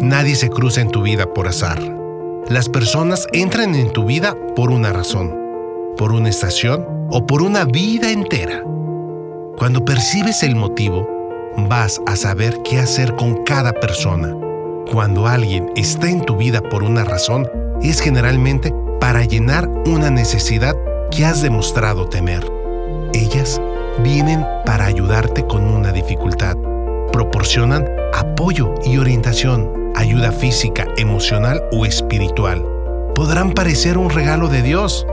Nadie se cruza en tu vida por azar. Las personas entran en tu vida por una razón, por una estación o por una vida entera. Cuando percibes el motivo, vas a saber qué hacer con cada persona. Cuando alguien está en tu vida por una razón, es generalmente para llenar una necesidad que has demostrado tener. Ellas vienen para ayudarte con una dificultad. Proporcionan apoyo y orientación, ayuda física, emocional o espiritual. Podrán parecer un regalo de Dios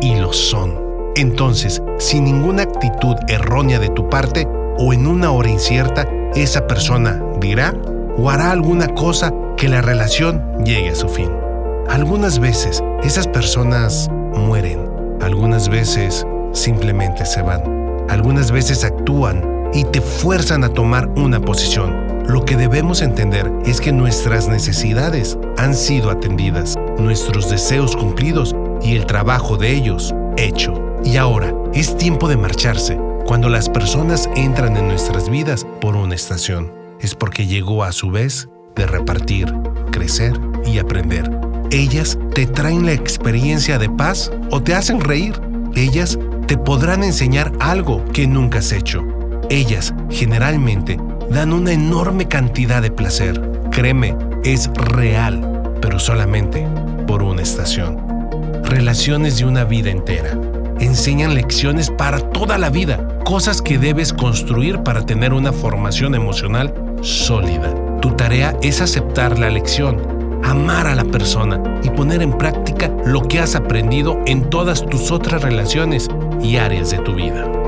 y lo son. Entonces, sin ninguna actitud errónea de tu parte o en una hora incierta, esa persona dirá o hará alguna cosa que la relación llegue a su fin. Algunas veces esas personas mueren, algunas veces simplemente se van, algunas veces actúan y te fuerzan a tomar una posición. Lo que debemos entender es que nuestras necesidades han sido atendidas, nuestros deseos cumplidos y el trabajo de ellos hecho. Y ahora es tiempo de marcharse. Cuando las personas entran en nuestras vidas por una estación, es porque llegó a su vez de repartir, crecer y aprender. Ellas te traen la experiencia de paz o te hacen reír. Ellas te podrán enseñar algo que nunca has hecho. Ellas generalmente dan una enorme cantidad de placer. Créeme, es real, pero solamente por una estación. Relaciones de una vida entera. Enseñan lecciones para toda la vida, cosas que debes construir para tener una formación emocional sólida. Tu tarea es aceptar la lección, amar a la persona y poner en práctica lo que has aprendido en todas tus otras relaciones y áreas de tu vida.